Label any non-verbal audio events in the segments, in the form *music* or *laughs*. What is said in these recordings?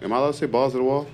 Am I allowed to say balls to the wall?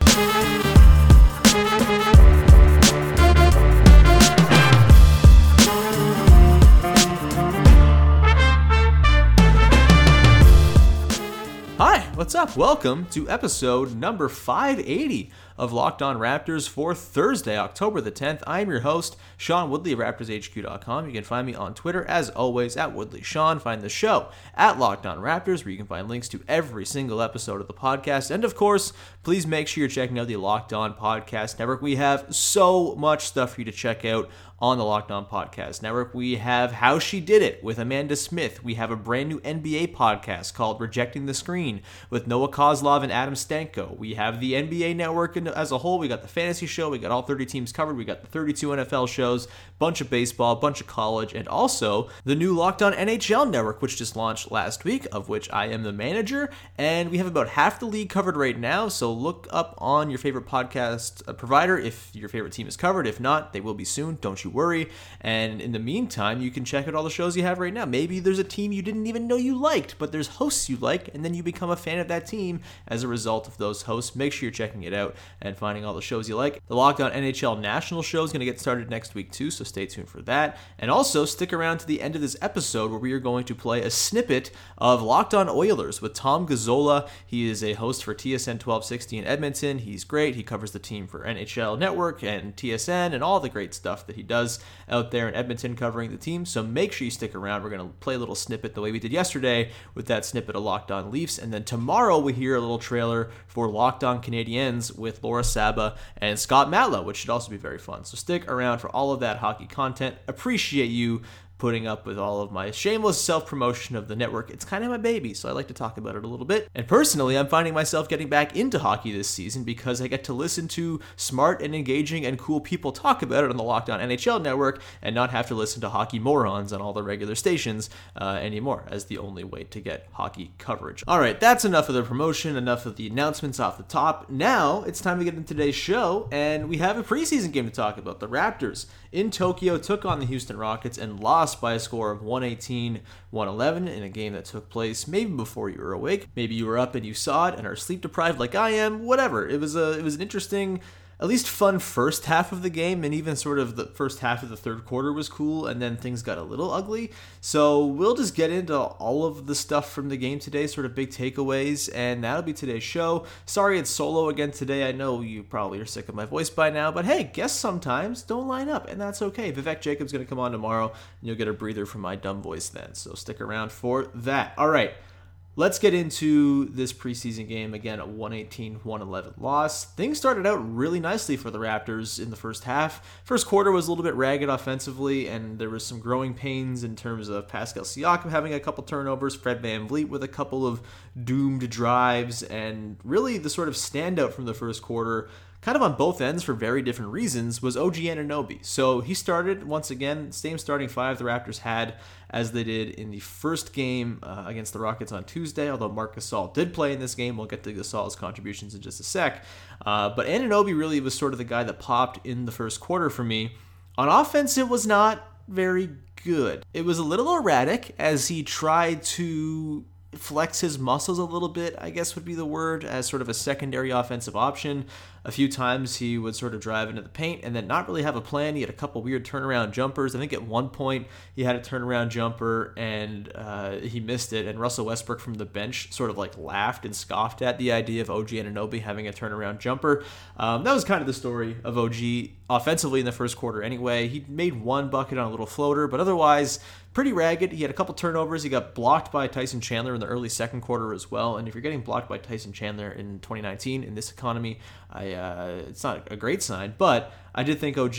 Hi, what's up? Welcome to episode number 580 of Locked On Raptors for Thursday, October the 10th. I'm your host, Sean Woodley of RaptorsHQ.com. You can find me on Twitter, as always, at Woodley Sean. Find the show at Locked On Raptors, where you can find links to every single episode of the podcast. And of course, please make sure you're checking out the Locked On Podcast Network. We have so much stuff for you to check out on the Locked On Podcast Network. We have How She Did It with Amanda Smith. We have a brand new NBA podcast called Rejecting the Screen with Noah Kozlov and Adam Stanko. We have the NBA Network as a whole. We got the fantasy show. We got all 30 teams covered. We got the 32 NFL shows, bunch of baseball, bunch of college, and also the new Locked On NHL Network, which just launched last week, of which I am the manager. And we have about half the league covered right now. So look up on your favorite podcast uh, provider if your favorite team is covered. If not, they will be soon. Don't you worry. And in the meantime, you can check out all the shows you have right now. Maybe there's a team you didn't even know you liked, but there's hosts you like, and then you become a fan of that team as a result of those hosts. Make sure you're checking it out and finding all the shows you like. The Locked On NHL National Show is going to get started next week too, so stay tuned for that. And also stick around to the end of this episode where we are going to play a snippet of Locked On Oilers with Tom Gazzola. He is a host for TSN 1260 in Edmonton. He's great. He covers the team for NHL Network and TSN and all the great stuff that he does out there in Edmonton covering the team. So make sure you stick around. We're going to play a little snippet the way we did yesterday with that snippet of Locked On Leafs. And then tomorrow we hear a little trailer for Locked On Canadiens with Laura Saba and Scott Matlow, which should also be very fun. So stick around for all of that hockey content. Appreciate you putting up with all of my shameless self promotion of the network. It's kind of my baby, so I like to talk about it a little bit. And personally, I'm finding myself getting back into hockey this season because I get to listen to smart and engaging and cool people talk about it on the Locked On NHL network and not have to listen to hockey morons on all the regular stations uh, anymore as the only way to get hockey coverage. All right, that's enough of the promotion, enough of the announcements off the top. Now it's time to get into today's show, and we have a preseason game to talk about. The Raptors in Tokyo took on the Houston Rockets and lost by a score of 118 111 in a game that took place maybe before you were awake. Maybe you were up and you saw it and are sleep deprived like I am. Whatever. It was a it was an interesting at least fun first half of the game and even sort of the first half of the third quarter was cool and then things got a little ugly. So we'll just get into all of the stuff from the game today sort of big takeaways and that'll be today's show. Sorry it's solo again today. I know you probably are sick of my voice by now but hey guests sometimes don't line up and that's okay. Vivek jacob's going to come on tomorrow and you'll get a breather from my dumb voice then so stick around for that. All right Let's get into this preseason game again, a 118 111 loss. Things started out really nicely for the Raptors in the first half. First quarter was a little bit ragged offensively, and there was some growing pains in terms of Pascal Siakam having a couple turnovers, Fred VanVleet with a couple of doomed drives, and really the sort of standout from the first quarter kind of on both ends for very different reasons, was OG Anunoby. So he started once again, same starting five the Raptors had as they did in the first game uh, against the Rockets on Tuesday. Although Marc Gasol did play in this game, we'll get to Gasol's contributions in just a sec. Uh, but Anunoby really was sort of the guy that popped in the first quarter for me. On offense, it was not very good. It was a little erratic as he tried to flex his muscles a little bit, I guess would be the word, as sort of a secondary offensive option. A few times he would sort of drive into the paint and then not really have a plan. He had a couple weird turnaround jumpers. I think at one point he had a turnaround jumper and uh, he missed it. And Russell Westbrook from the bench sort of like laughed and scoffed at the idea of OG Anunoby having a turnaround jumper. Um, that was kind of the story of OG offensively in the first quarter anyway. He made one bucket on a little floater, but otherwise pretty ragged. He had a couple turnovers. He got blocked by Tyson Chandler in the early second quarter as well. And if you're getting blocked by Tyson Chandler in 2019 in this economy, Uh, it's not a great sign. But I did think OG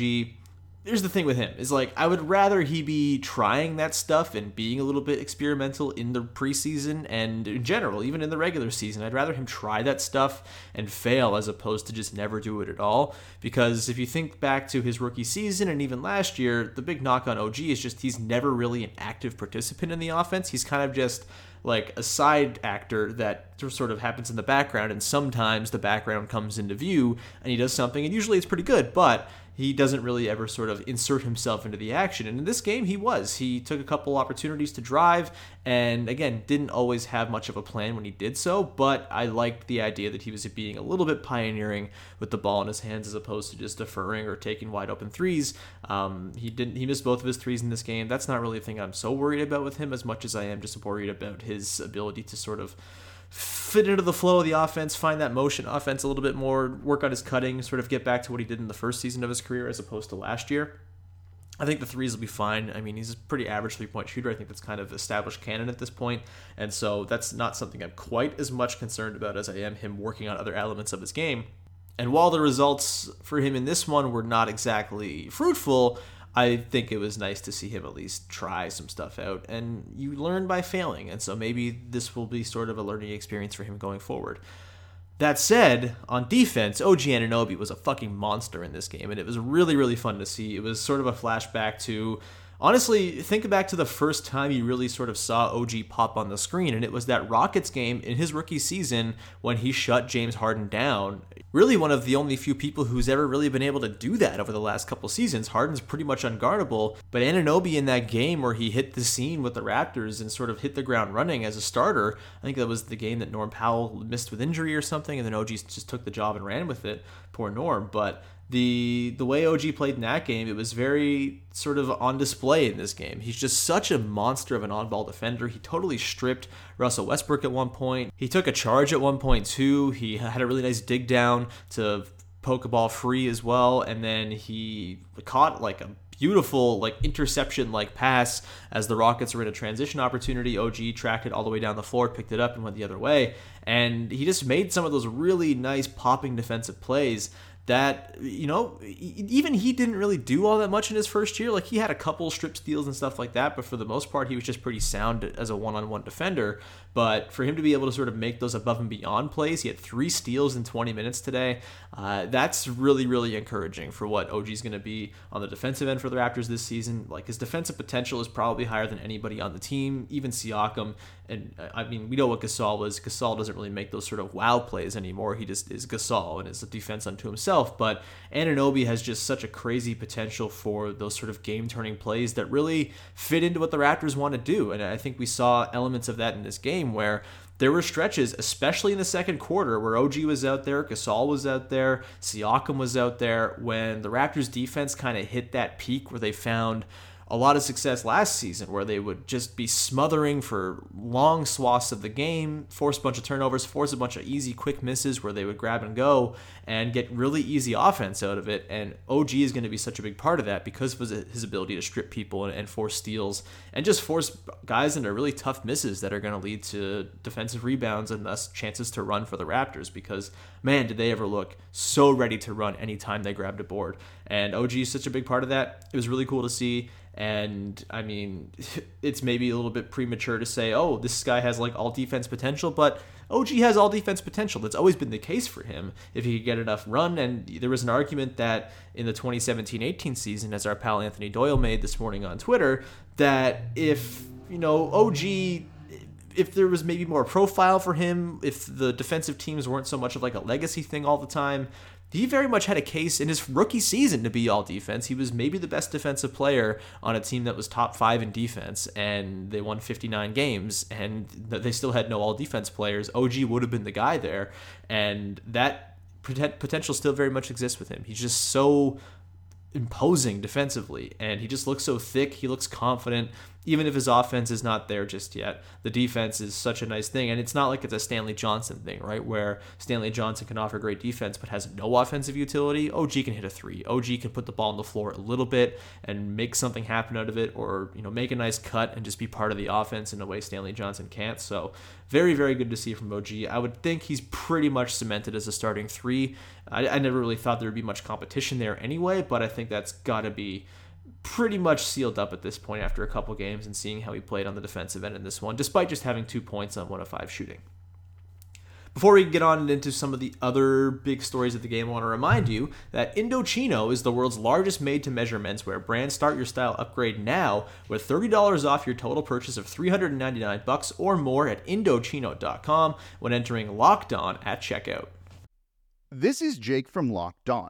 here's the thing with him is like I would rather he be trying that stuff and being a little bit experimental in the preseason and in general, even in the regular season. I'd rather him try that stuff and fail as opposed to just never do it at all. Because if you think back to his rookie season and even last year, the big knock on OG is just he's never really an active participant in the offense. He's kind of just like a side actor that sort of happens in the background and sometimes the background comes into view and he does something and usually it's pretty good but he doesn't really ever sort of insert himself into the action. And in this game, he was. He took a couple opportunities to drive, and again, didn't always have much of a plan when he did so. But I liked the idea that he was being a little bit pioneering with the ball in his hands as opposed to just deferring or taking wide open threes. Um, he didn't. He missed both of his threes in this game. That's not really a thing I'm so worried about with him as much as I am just worried about his ability to sort of fit into the flow of the offense, find that motion offense a little bit more, work on his cutting, sort of get back to what he did in the first season of his career as opposed to last year. I think the threes will be fine. I mean, he's a pretty average three point shooter. I think that's kind of established canon at this point, and so that's not something I'm quite as much concerned about as I am him working on other elements of his game. And while the results for him in this one were not exactly fruitful, I think it was nice to see him at least try some stuff out. And you learn by failing. And so maybe this will be sort of a learning experience for him going forward. That said, on defense, OG Anunoby was a fucking monster in this game, and it was really, really fun to see. It was sort of a flashback to honestly, think back to the first time you really sort of saw OG pop on the screen, and it was that Rockets game in his rookie season when he shut James Harden down. Really, one of the only few people who's ever really been able to do that over the last couple seasons. Harden's pretty much unguardable, but Anunoby in that game where he hit the scene with the Raptors and sort of hit the ground running as a starter, I think that was the game that Norm Powell missed with injury or something, and then OG just took the job and ran with it. Poor Norm, but the the way OG played in that game, it was very sort of on display in this game. He's just such a monster of an on-ball defender. He totally stripped Russell Westbrook at one point. He took a charge at one point too. He had a really nice dig down to poke a ball free as well, and then he caught like a beautiful like interception like pass as the Rockets were in a transition opportunity. OG tracked it all the way down the floor, picked it up, and went the other way. And he just made some of those really nice popping defensive plays that you know even he didn't really do all that much in his first year. Like he had a couple strip steals and stuff like that but for the most part he was just pretty sound as a one-on-one defender but for him to be able to sort of make those above and beyond plays he had three steals in 20 minutes today uh, that's really really encouraging for what og is going to be on the defensive end for the raptors this season like his defensive potential is probably higher than anybody on the team even siakam and uh, I mean, we know what Gasol was. Gasol doesn't really make those sort of wow plays anymore. He just is Gasol and is a defense unto himself. But Anunoby has just such a crazy potential for those sort of game turning plays that really fit into what the Raptors want to do. And I think we saw elements of that in this game where there were stretches, especially in the second quarter, where OG was out there, Gasol was out there, Siakam was out there, when the Raptors defense kind of hit that peak where they found a lot of success last season where they would just be smothering for long swaths of the game, force a bunch of turnovers, force a bunch of easy, quick misses where they would grab and go and get really easy offense out of it. And OG is going to be such a big part of that because of his ability to strip people and, force steals and just force guys into really tough misses that are going to lead to defensive rebounds and thus chances to run for the Raptors because, man, did they ever look so ready to run anytime they grabbed a board. And OG is such a big part of that. It was really cool to see. And I mean, *laughs* it's maybe a little bit premature to say, oh, this guy has like all defense potential, but OG has all defense potential. That's always been the case for him if he could get enough run. And there was an argument that in the 2017 18 season, as our pal Anthony Doyle made this morning on Twitter, that if, you know, OG if there was maybe more profile for him, if the defensive teams weren't so much of like a legacy thing all the time, he very much had a case in his rookie season to be all defense. He was maybe the best defensive player on a team that was top five in defense, and they won 59 games, and they still had no all defense players. OG would have been the guy there, and that potential still very much exists with him. He's just so imposing defensively and he just looks so thick he looks confident even if his offense is not there just yet, the defense is such a nice thing. And it's not like it's a Stanley Johnson thing, right? Where Stanley Johnson can offer great defense but has no offensive utility. OG can hit a three. OG can put the ball on the floor a little bit and make something happen out of it or, you know, make a nice cut and just be part of the offense in a way Stanley Johnson can't. So very, very good to see from OG. I would think he's pretty much cemented as a starting three. I, I never really thought there would be much competition there anyway, but I think that's got to be pretty much sealed up at this point after a couple games and seeing how he played on the defensive end in this one, despite just having two points on one of five shooting. Before we get on into some of the other big stories of the game, I want to remind you that Indochino is the world's largest made to measure menswear brand. Start your style upgrade now with $30 off your total purchase of 399 bucks or more at Indochino.com when entering Locked On at checkout. This is Jake from Locked On.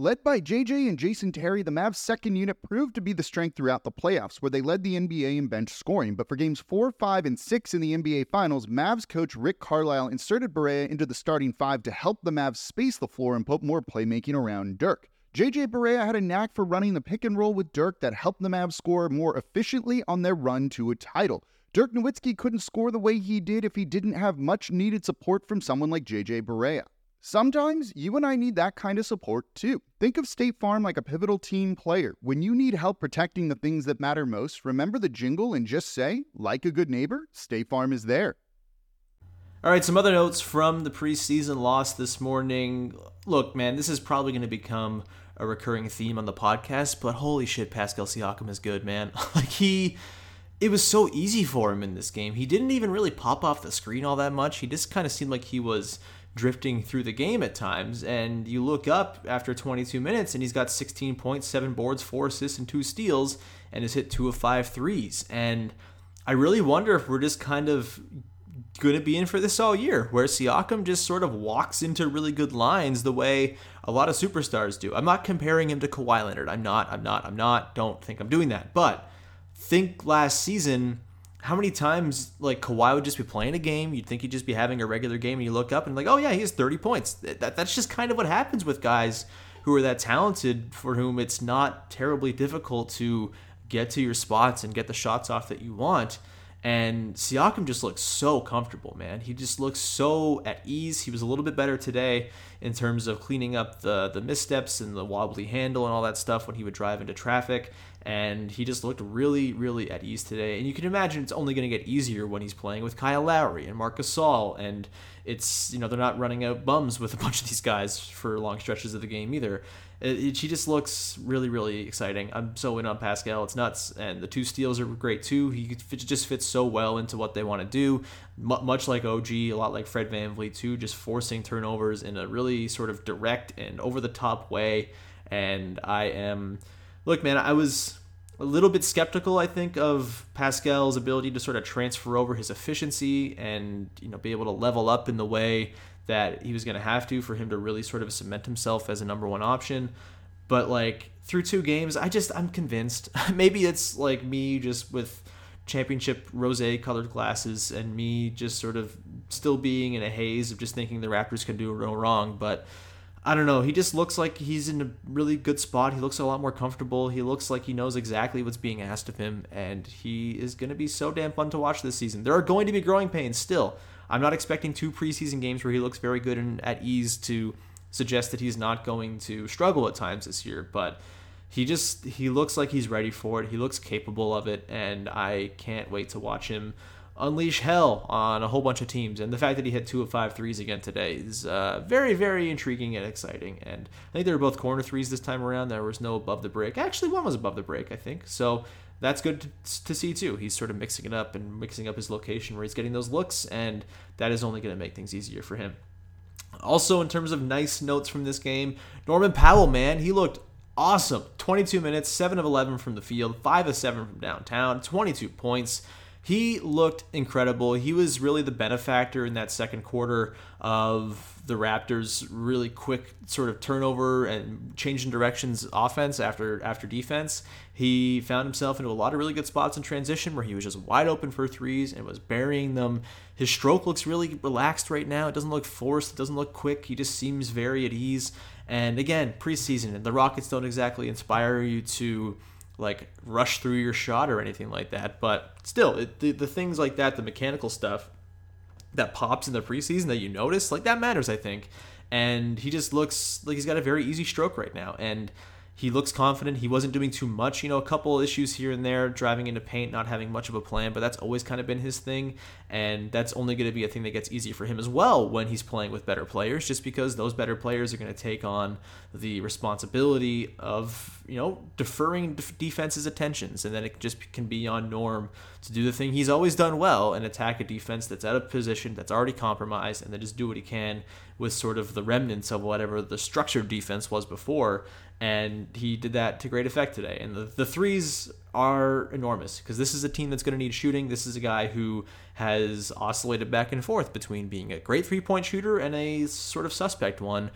Led by JJ and Jason Terry, the Mavs' second unit proved to be the strength throughout the playoffs, where they led the NBA in bench scoring. But for games 4, 5, and 6 in the NBA Finals, Mavs coach Rick Carlisle inserted Barea into the starting five to help the Mavs space the floor and put more playmaking around Dirk. JJ Barea had a knack for running the pick and roll with Dirk that helped the Mavs score more efficiently on their run to a title. Dirk Nowitzki couldn't score the way he did if he didn't have much needed support from someone like JJ Barea. Sometimes you and I need that kind of support too. Think of State Farm like a pivotal team player. When you need help protecting the things that matter most, remember the jingle and just say, like a good neighbor, State Farm is there. All right, some other notes from the preseason loss this morning. Look, man, this is probably going to become a recurring theme on the podcast, but holy shit, Pascal Siakam is good, man. *laughs* like he it was so easy for him in this game. He didn't even really pop off the screen all that much. He just kind of seemed like he was drifting through the game at times. And you look up after 22 minutes and he's got 16 points, seven boards, four assists, and two steals, and has hit two of five threes. And I really wonder if we're just kind of going to be in for this all year, where Siakam just sort of walks into really good lines the way a lot of superstars do. I'm not comparing him to Kawhi Leonard. I'm not, I'm not, I'm not. Don't think I'm doing that. But think last season how many times like Kawhi would just be playing a game, you'd think he'd just be having a regular game, and you look up and like, oh yeah, he has 30 points. That, that's just kind of what happens with guys who are that talented, for whom it's not terribly difficult to get to your spots and get the shots off that you want. And Siakam just looks so comfortable, man. He just looks so at ease. He was a little bit better today in terms of cleaning up the the missteps and the wobbly handle and all that stuff when he would drive into traffic and he just looked really, really at ease today. And you can imagine it's only going to get easier when he's playing with Kyle Lowry and Marc Gasol, and it's you know they're not running out bums with a bunch of these guys for long stretches of the game either. It, it, she just looks really, really exciting. I'm so in on Pascal. It's nuts, and the two steals are great too. He just fits so well into what they want to do, M- much like OG, a lot like Fred VanVleet too, just forcing turnovers in a really sort of direct and over the top way. And I am look, man, I was a little bit skeptical, I think, of Pascal's ability to sort of transfer over his efficiency and you know be able to level up in the way that he was going to have to for him to really sort of cement himself as a number one option. But like through two games, I just I'm convinced. *laughs* Maybe it's like me just with championship rose colored glasses and me just sort of still being in a haze of just thinking the Raptors can do no wrong, but I don't know. He just looks like he's in a really good spot. He looks a lot more comfortable. He looks like he knows exactly what's being asked of him, and he is going to be so damn fun to watch this season. There are going to be growing pains still. I'm not expecting two preseason games where he looks very good and at ease to suggest that he's not going to struggle at times this year, but he just he looks like he's ready for it. He looks capable of it, and I can't wait to watch him unleash hell on a whole bunch of teams. And the fact that he hit two of five threes again today is uh, very, very intriguing and exciting. And I think they were both corner threes this time around. There was no above the break. Actually, one was above the break, I think. So that's good to, to see too. He's sort of mixing it up and mixing up his location where he's getting those looks, and that is only going to make things easier for him. Also, in terms of nice notes from this game, Norman Powell, man, he looked awesome. 22 minutes, 7 of 11 from the field, 5 of 7 from downtown, 22 points he looked incredible. He was really the benefactor in that second quarter of the Raptors' really quick sort of turnover and change in directions offense after after defense. He found himself into a lot of really good spots in transition where he was just wide open for threes and was burying them. His stroke looks really relaxed right now. It doesn't look forced. It doesn't look quick. He just seems very at ease. And again, preseason, the Rockets don't exactly inspire you to like rush through your shot or anything like that. But still, it, the, the things like that, the mechanical stuff that pops in the preseason that you notice, like that matters, I think. And he just looks like he's got a very easy stroke right now. And he looks confident. He wasn't doing too much, you know, a couple issues here and there, driving into paint, not having much of a plan, but that's always kind of been his thing. And that's only going to be a thing that gets easier for him as well when he's playing with better players, just because those better players are going to take on the responsibility of, you know, deferring defense's attentions. And then it just can be on Norm to do the thing he's always done well and attack a defense that's out of position, that's already compromised, and then just do what he can with sort of the remnants of whatever the structured defense was before and he did that to great effect today. And the, the threes are enormous because this is a team that's going to need shooting. This is a guy who has oscillated back and forth between being a great three point shooter and a sort of suspect one.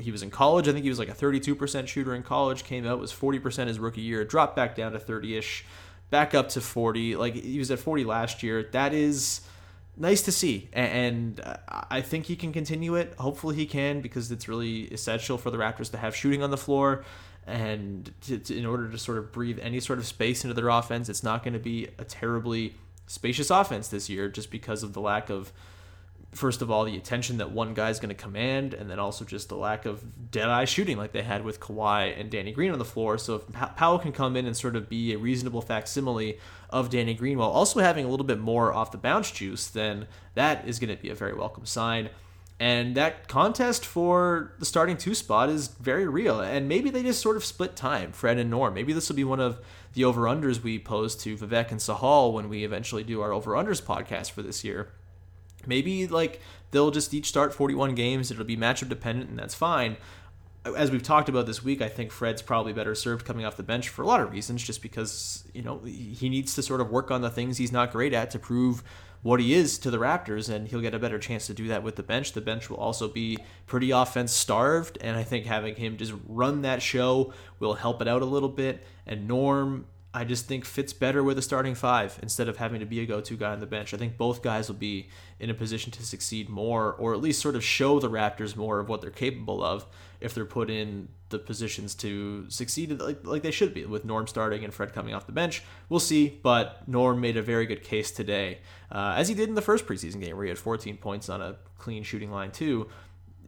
He was in college. I think he was like a 32% shooter in college, came out, was 40% his rookie year, dropped back down to 30 ish, back up to 40. Like he was at 40 last year. That is nice to see, and uh, I think he can continue it. Hopefully, he can because it's really essential for the Raptors to have shooting on the floor, and to, in order to sort of breathe any sort of space into their offense, it's not going to be a terribly spacious offense this year, just because of the lack of first of all, the attention that one guy's going to command, and then also just the lack of dead eye shooting like they had with Kawhi and Danny Green on the floor. So if Powell can come in and sort of be a reasonable facsimile of Danny Green while also having a little bit more off the bounce juice, then that is going to be a very welcome sign. And that contest for the starting two spot is very real. And maybe they just sort of split time, Fred and Norm. Maybe this will be one of the over unders we pose to Vivek and Sahal when we eventually do our over unders podcast for this year Maybe like they'll just each start 41 games. It'll be matchup dependent, and that's fine. As we've talked about this week, I think Fred's probably better served coming off the bench for a lot of reasons, just because you know he needs to sort of work on the things he's not great at to prove what he is to the Raptors, and he'll get a better chance to do that with the bench. The bench will also be pretty offense starved, and I think having him just run that show will help it out a little bit. And Norm I just think fits better with a starting five instead of having to be a go to guy on the bench. I think both guys will be in a position to succeed more, or at least sort of show the Raptors more of what they're capable of if they're put in the positions to succeed like, like they should be, with Norm starting and Fred coming off the bench. We'll see, but Norm made a very good case today, uh, as he did in the first preseason game where he had 14 points on a clean shooting line, too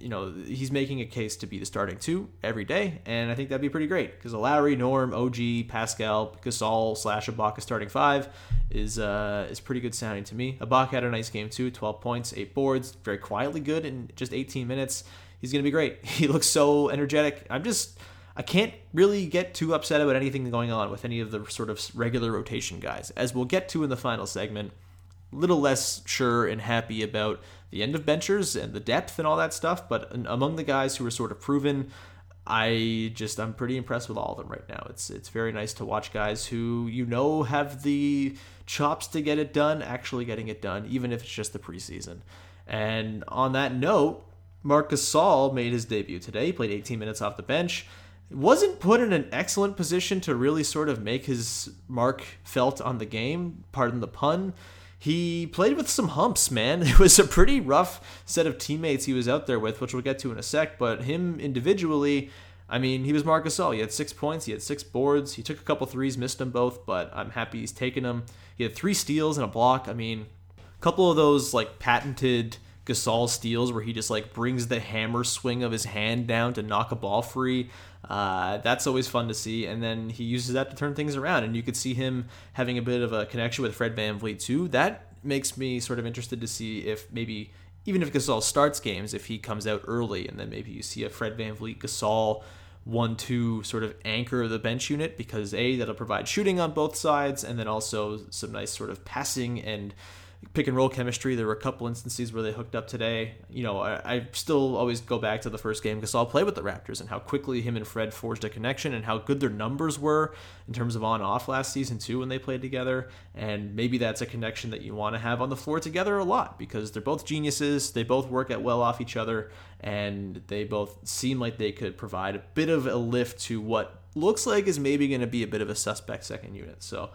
you know, he's making a case to be the starting two every day, and I think that'd be pretty great because a Lowry, Norm, OG, Pascal, Gasol slash Ibaka starting five is uh, is pretty good sounding to me. Ibaka had a nice game too, 12 points, eight boards, very quietly good in just 18 minutes. He's gonna be great. *laughs* He looks so energetic. I'm just I can't really get too upset about anything going on with any of the sort of regular rotation guys, as we'll get to in the final segment. Little less sure and happy about the end of benchers and the depth and all that stuff. But among the guys who are sort of proven, I just I'm pretty impressed with all of them right now. It's it's very nice to watch guys who you know have the chops to get it done actually getting it done, even if it's just the preseason. And on that note, Marcus Gasol made his debut today. He played 18 minutes off the bench. Wasn't put in an excellent position to really sort of make his mark felt on the game. Pardon the pun he played with some humps, man. *laughs* It was a pretty rough set of teammates he was out there with, which we'll get to in a sec. But him individually, I mean, he was Marc Gasol. He had six points, he had six boards, he took a couple threes, missed them both, but I'm happy he's taken them. He had three steals and a block. I mean, a couple of those like patented Gasol steals where he just like brings the hammer swing of his hand down to knock a ball free. Uh, that's always fun to see. And then he uses that to turn things around. And you could see him having a bit of a connection with Fred VanVleet too. That makes me sort of interested to see if maybe, even if Gasol starts games, if he comes out early and then maybe you see a Fred VanVleet Gasol one two sort of anchor the bench unit because a that'll provide shooting on both sides and then also some nice sort of passing and pick and roll chemistry. There were a couple instances where they hooked up today. You know, I, I still always go back to the first game because I'll play with the Raptors and how quickly him and Fred forged a connection and how good their numbers were in terms of on off last season too when they played together. And maybe that's a connection that you want to have on the floor together a lot because they're both geniuses. They both work at well off each other and they both seem like they could provide a bit of a lift to what looks like is maybe going to be a bit of a suspect second unit. So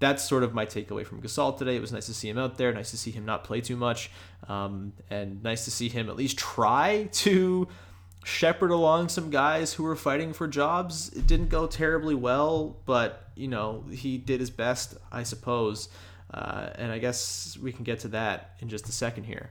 that's sort of my takeaway from Gasol today. It was nice to see him out there, nice to see him not play too much, um, and nice to see him at least try to shepherd along some guys who were fighting for jobs. It didn't go terribly well, but you know he did his best, I suppose. Uh, and I guess we can get to that in just a second here.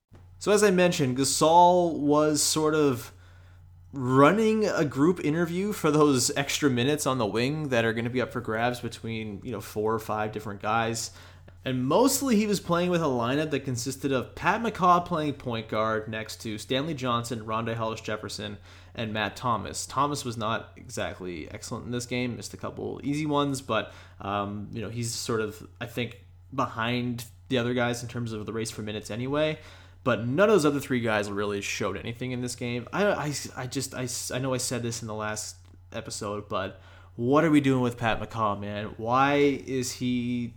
So as I mentioned, Gasol was sort of running a group interview for those extra minutes on the wing that are going to be up for grabs between, you know, four or five different guys. And mostly he was playing with a lineup that consisted of Pat McCaw playing point guard next to Stanley Johnson, Rondae Hollis Jefferson, and Matt Thomas. Thomas was not exactly excellent in this game, missed a couple easy ones, but um, you know he's sort of I think behind the other guys in terms of the race for minutes anyway. But none of those other three guys really showed anything in this game. I, I, I just I, I know I said this in the last episode, but what are we doing with Pat McCaw, man? Why is he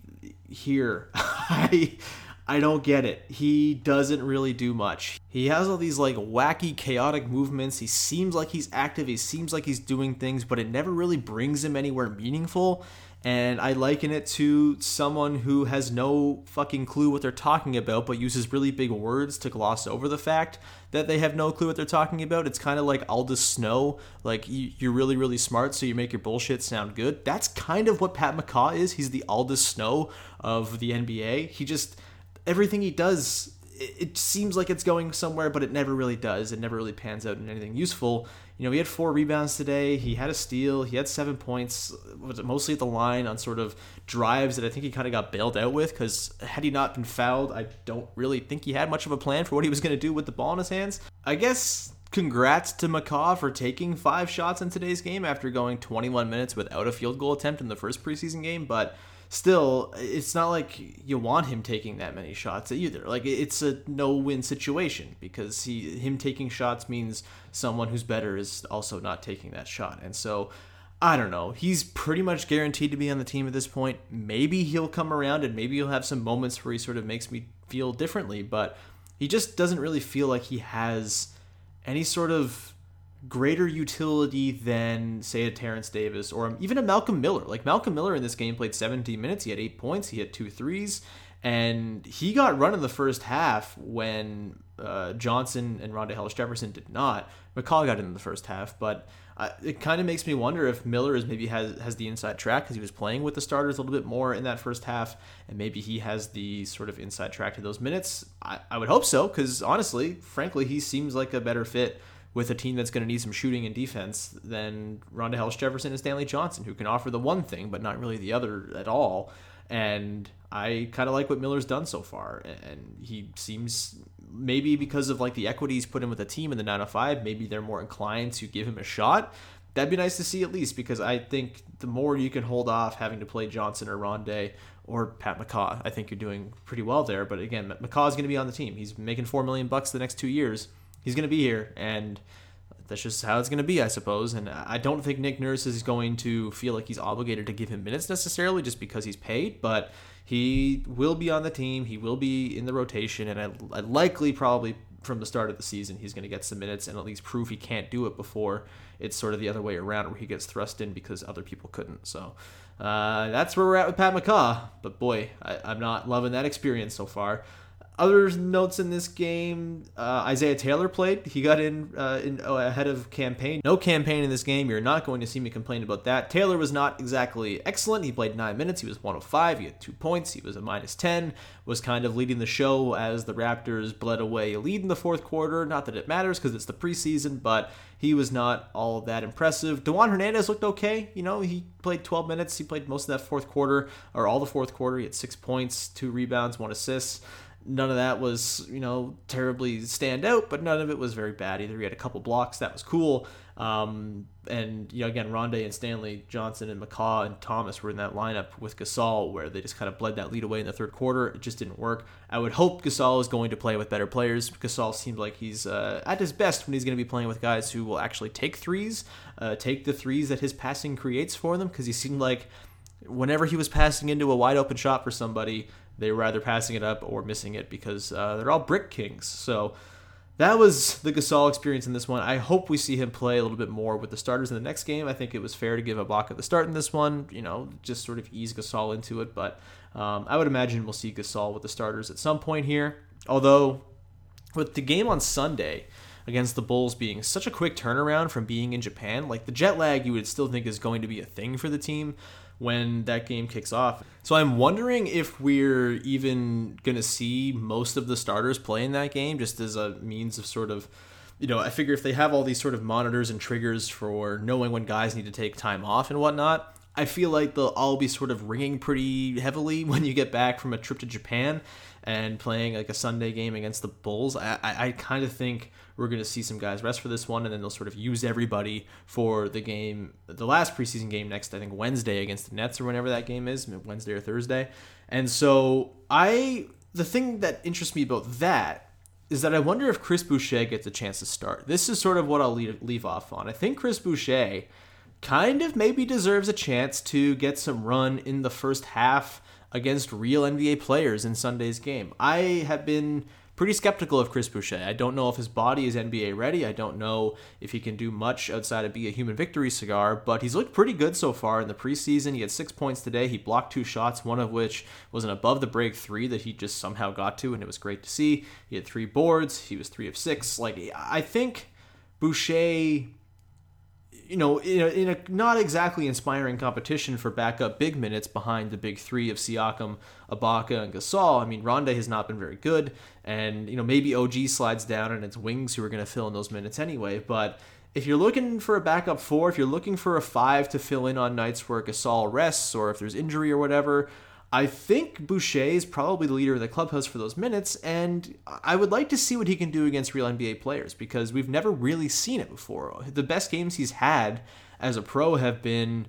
here? *laughs* I I don't get it. He doesn't really do much. He has all these like wacky, chaotic movements. He seems like he's active. He seems like he's doing things, but it never really brings him anywhere meaningful and I liken it to someone who has no fucking clue what they're talking about, but uses really big words to gloss over the fact that they have no clue what they're talking about. It's kind of like Aldous Snow, like you're really, really smart, so you make your bullshit sound good. That's kind of what Pat McCaw is. He's the Aldous Snow of the NBA. He just, everything he does, it seems like it's going somewhere, but it never really does. It never really pans out in anything useful you know, he had four rebounds today. He had a steal. He had seven points. Was mostly at the line on sort of drives that I think he kind of got bailed out with because had he not been fouled, I don't really think he had much of a plan for what he was going to do with the ball in his hands. I guess congrats to McCaw for taking five shots in today's game after going 21 minutes without a field goal attempt in the first preseason game, but still, it's not like you want him taking that many shots either. Like it's a no-win situation because he him taking shots means someone who's better is also not taking that shot. And so I don't know. He's pretty much guaranteed to be on the team at this point. Maybe he'll come around and maybe he'll have some moments where he sort of makes me feel differently, but he just doesn't really feel like he has any sort of greater utility than say a Terrence Davis or even a Malcolm Miller. Like Malcolm Miller in this game played 17 minutes, he had 8 points, he had two threes, and he got run in the first half when uh, Johnson and Rondae Hollis Jefferson did not. McCaw got in the first half, but uh, it kind of makes me wonder if Miller is maybe has has the inside track because he was playing with the starters a little bit more in that first half, and maybe he has the sort of inside track to those minutes. I, I would hope so because honestly, frankly, he seems like a better fit with a team that's going to need some shooting and defense than Rondae Hollis Jefferson and Stanley Johnson, who can offer the one thing but not really the other at all. And I kind of like what Miller's done so far, and he seems maybe because of like the equities put in with the team in the 905, maybe they're more inclined to give him a shot. That'd be nice to see at least because I think the more you can hold off having to play Johnson or Rondae or Pat McCaw, I think you're doing pretty well there. But again, McCaw's going to be on the team. He's making four million bucks the next two years he's going to be here, and that's just how it's going to be, I suppose. And I don't think Nick Nurse is going to feel like he's obligated to give him minutes necessarily just because he's paid, but he will be on the team. He will be in the rotation, and I, I likely probably from the start of the season he's going to get some minutes and at least prove he can't do it before it's sort of the other way around where he gets thrust in because other people couldn't. So uh, that's where we're at with Pat McCaw. But boy, I, I'm not loving that experience so far. Other notes in this game: uh, Isaiah Taylor played. He got in, uh, in oh, ahead of Cam Payne. No Cam Payne in this game. You're not going to see me complain about that. Taylor was not exactly excellent. He played nine minutes. He was one of five. He had two points. He was a minus ten. Was kind of leading the show as the Raptors bled away a lead in the fourth quarter. Not that it matters because it's the preseason, but he was not all that impressive. Dewan Hernandez looked okay. You know, he played 12 minutes. He played most of that fourth quarter or all the fourth quarter. He had six points, two rebounds, one assist none of that was you know terribly stand out, but none of it was very bad either. He had a couple blocks that was cool. Um, and you know again, Rondae and Stanley Johnson and McCaw and Thomas were in that lineup with Gasol where they just kind of bled that lead away in the third quarter. It just didn't work. I would hope Gasol is going to play with better players. Gasol seems like he's uh, at his best when he's going to be playing with guys who will actually take threes, uh, take the threes that his passing creates for them. Because he seemed like whenever he was passing into a wide open shot for somebody, they were either passing it up or missing it because uh, they're all brick kings. So that was the Gasol experience in this one. I hope we see him play a little bit more with the starters in the next game. I think it was fair to give Ibaka the start in this one, you know, just sort of ease Gasol into it. But um, I would imagine we'll see Gasol with the starters at some point here. Although, with the game on Sunday against the Bulls being such a quick turnaround from being in Japan, like the jet lag you would still think is going to be a thing for the team when that game kicks off. So I'm wondering if we're even going to see most of the starters play in that game just as a means of sort of you know, I figure if they have all these sort of monitors and triggers for knowing when guys need to take time off and whatnot, I feel like they'll all be sort of ringing pretty heavily *laughs* when you get back from a trip to Japan and playing like a Sunday game against the Bulls. I, I, I kind of think we're going to see some guys rest for this one, and then they'll sort of use everybody for the game, the last preseason game next, I think Wednesday against the Nets or whenever that game is, Wednesday or Thursday. And so I, the thing that interests me about that is that I wonder if Chris Boucher gets a chance to start. This is sort of what I'll leave, leave off on. I think Chris Boucher kind of maybe deserves a chance to get some run in the first half against real NBA players in Sunday's game. I have been pretty skeptical of Chris Boucher. I don't know if his body is NBA ready. I don't know if he can do much outside of be a human victory cigar, but he's looked pretty good so far in the preseason. He had six points today. He blocked two shots, one of which was an above the break three that he just somehow got to, and it was great to see. He had three boards. He was three of six. Like, I think Boucher you know, in a, in a, not exactly inspiring competition for backup big minutes behind the big three of Siakam, Ibaka, and Gasol. I mean, Rondae has not been very good, and you know maybe OG slides down and it's Wings who are going to fill in those minutes anyway. But if you're looking for a backup four, if you're looking for a five to fill in on nights where Gasol rests or if there's injury or whatever, I think Boucher is probably the leader of the clubhouse for those minutes, and I would like to see what he can do against real NBA players because we've never really seen it before. The best games he's had as a pro have been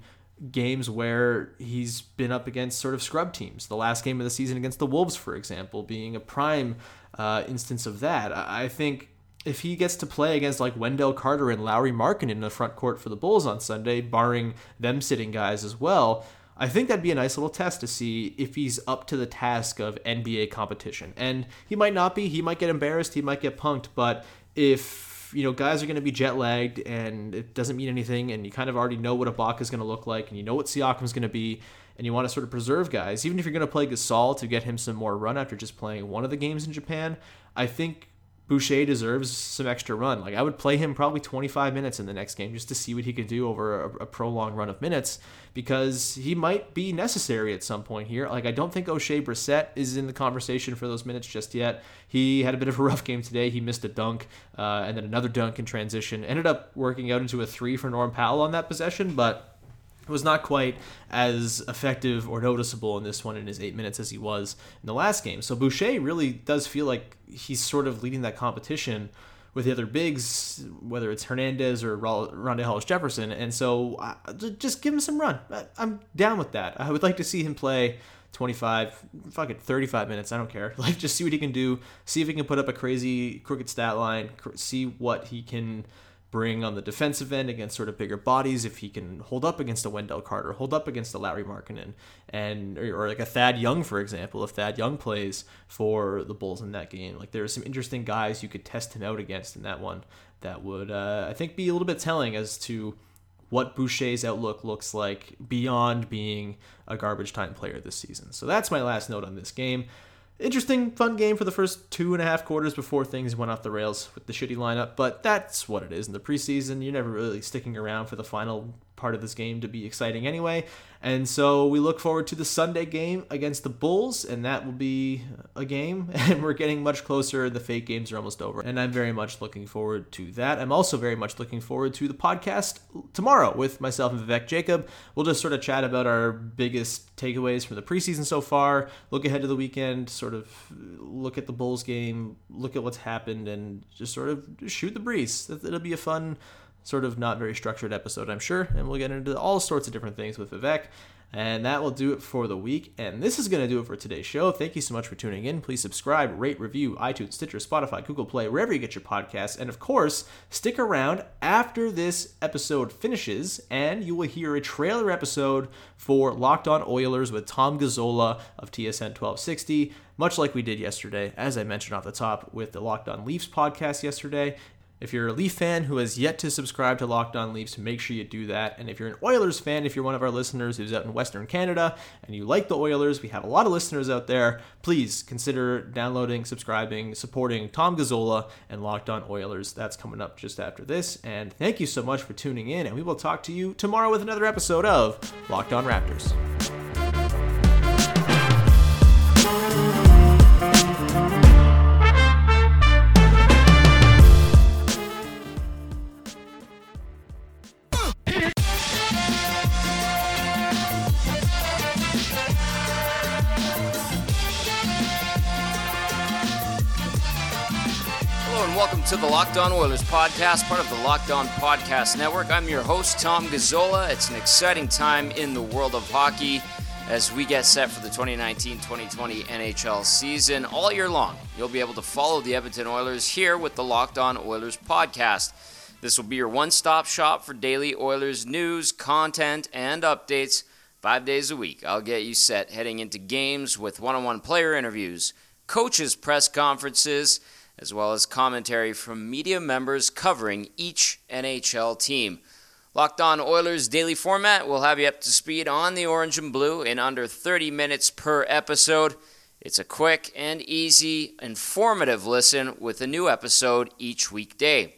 games where he's been up against sort of scrub teams. The last game of the season against the Wolves, for example, being a prime uh, instance of that. I think if he gets to play against like Wendell Carter and Lauri Markkanen in the front court for the Bulls on Sunday, barring them sitting guys as well, I think that'd be a nice little test to see if he's up to the task of NBA competition. And he might not be. He might get embarrassed. He might get punked. But if you know guys are going to be jet lagged and it doesn't mean anything, and you kind of already know what Ibaka is going to look like, and you know what Siakam is going to be, and you want to sort of preserve guys, even if you're going to play Gasol to get him some more run after just playing one of the games in Japan, I think Boucher deserves some extra run. Like I would play him probably 25 minutes in the next game just to see what he could do over a, a, prolonged run of minutes because he might be necessary at some point here. Like I don't think Oshae Brissett is in the conversation for those minutes just yet. He had a bit of a rough game today. He missed a dunk uh, and then another dunk in transition. Ended up working out into a three for Norm Powell on that possession, but was not quite as effective or noticeable in this one in his eight minutes as he was in the last game. So Boucher really does feel like he's sort of leading that competition with the other bigs, whether it's Hernandez or Rondae Hollis Jefferson. And so uh, just give him some run. I'm down with that. I would like to see him play 25, fuck it, 35 minutes. I don't care. *laughs* Like, just see what he can do. See if he can put up a crazy crooked stat line. See what he can bring on the defensive end against sort of bigger bodies if he can hold up against a Wendell Carter, hold up against a Lauri Markkanen, and or, or, like a Thad Young, for example. If Thad Young plays for the Bulls in that game, like there are some interesting guys you could test him out against in that one that would uh, I think be a little bit telling as to what Boucher's outlook looks like beyond being a garbage time player this season. So that's my last note on this game. Interesting, fun game for the first two and a half quarters before things went off the rails with the shitty lineup. But that's what it is in the preseason. You're never really sticking around for the final part of this game to be exciting anyway. And so we look forward to the Sunday game against the Bulls, and that will be a game. *laughs* And we're getting much closer. The fake games are almost over. And I'm very much looking forward to that. I'm also very much looking forward to the podcast tomorrow with myself and Vivek Jacob. We'll just sort of chat about our biggest takeaways from the preseason so far, look ahead to the weekend, sort of look at the Bulls game, look at what's happened, and just sort of shoot the breeze. It'll be a fun sort of not very structured episode, I'm sure. And we'll get into all sorts of different things with Vivek. And that will do it for the week. And this is going to do it for today's show. Thank you so much for tuning in. Please subscribe, rate, review, iTunes, Stitcher, Spotify, Google Play, wherever you get your podcasts. And of course, stick around after this episode finishes, and you will hear a trailer episode for Locked On Oilers with Tom Gazzola of TSN 1260 much like we did yesterday, as I mentioned off the top with the Locked On Leafs podcast yesterday. If you're a Leaf fan who has yet to subscribe to Locked On Leafs, make sure you do that. And if you're an Oilers fan, if you're one of our listeners who's out in Western Canada and you like the Oilers, we have a lot of listeners out there. Please consider downloading, subscribing, supporting Tom Gazzola and Locked On Oilers. That's coming up just after this. And thank you so much for tuning in. And we will talk to you tomorrow with another episode of Locked On Raptors. Welcome to the Locked On Oilers podcast, part of the Locked On Podcast Network. I'm your host, Tom Gazzola. It's an exciting time in the world of hockey as we get set for the 2019 2020 NHL season all year long. You'll be able to follow the Edmonton Oilers here with the Locked On Oilers podcast. This will be your one stop shop for daily Oilers news, content, and updates five days a week. I'll get you set heading into games with one on one player interviews, coaches' press conferences, as well as commentary from media members covering each NHL team. Locked On Oilers daily format will have you up to speed on the orange and blue in under 30 minutes per episode. It's a quick and easy, informative listen with a new episode each weekday.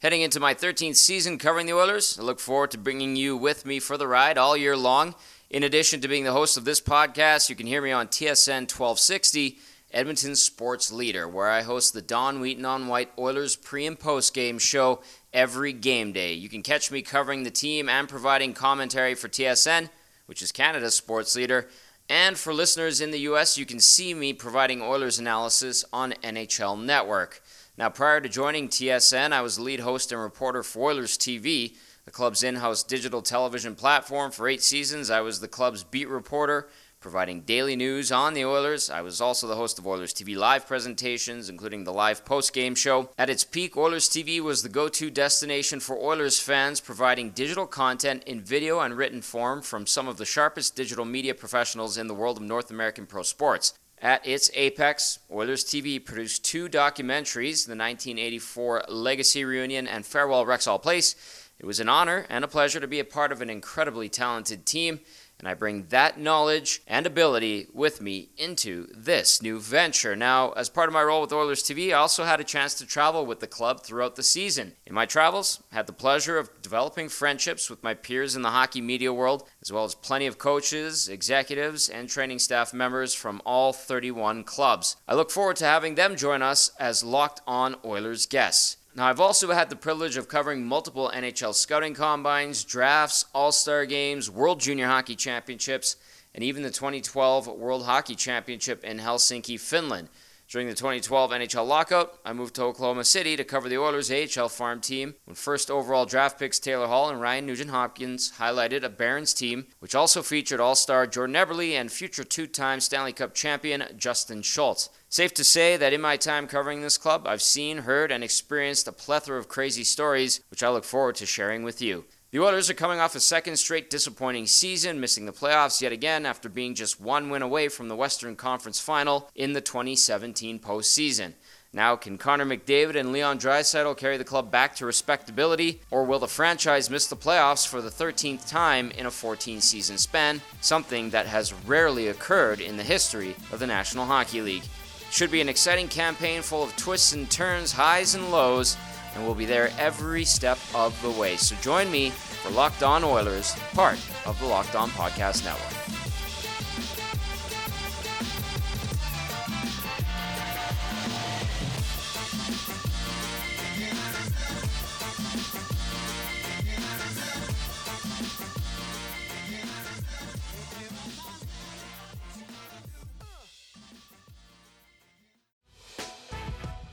Heading into my 13th season covering the Oilers, I look forward to bringing you with me for the ride all year long. In addition to being the host of this podcast, you can hear me on TSN 1260 Edmonton Sports Leader, where I host the Don Wheaton on White Oilers pre and post game show every game day. You can catch me covering the team and providing commentary for TSN, which is Canada's sports leader. And for listeners in the US, you can see me providing Oilers analysis on NHL Network. Now, prior to joining TSN, I was lead host and reporter for Oilers TV, the club's in house digital television platform. For eight seasons, I was the club's beat reporter providing daily news on the Oilers. I was also the host of Oilers TV live presentations, including the live post game show. At its peak, Oilers TV was the go to destination for Oilers fans, providing digital content in video and written form from some of the sharpest digital media professionals in the world of North American pro sports. At its apex, Oilers TV produced two documentaries the 1984 Legacy Reunion and Farewell Rexall Place. It was an honor and a pleasure to be a part of an incredibly talented team and I bring that knowledge and ability with me into this new venture. Now, as part of my role with Oilers TV, I also had a chance to travel with the club throughout the season. In my travels, I had the pleasure of developing friendships with my peers in the hockey media world, as well as plenty of coaches, executives, and training staff members from all 31 clubs. I look forward to having them join us as Locked On Oilers guests. Now, I've also had the privilege of covering multiple NHL scouting combines, drafts, all star games, World Junior Hockey Championships, and even the 2012 World Hockey Championship in Helsinki, Finland. During the 2012 NHL lockout, I moved to Oklahoma City to cover the Oilers AHL farm team when first overall draft picks Taylor Hall and Ryan Nugent Hopkins highlighted a Barons team, which also featured all star Jordan Eberle and future two time Stanley Cup champion Justin Schultz. Safe to say that in my time covering this club, I've seen, heard, and experienced a plethora of crazy stories, which I look forward to sharing with you. The Oilers are coming off a second straight disappointing season, missing the playoffs yet again after being just one win away from the Western Conference Final in the 2017 postseason. Now, can Connor McDavid and Leon Draisaitl carry the club back to respectability, or will the franchise miss the playoffs for the 13th time in a 14 season span, something that has rarely occurred in the history of the National Hockey League? Should be an exciting campaign full of twists and turns, highs and lows, and we'll be there every step of the way. So join me for Locked On Oilers, part of the Locked On Podcast Network.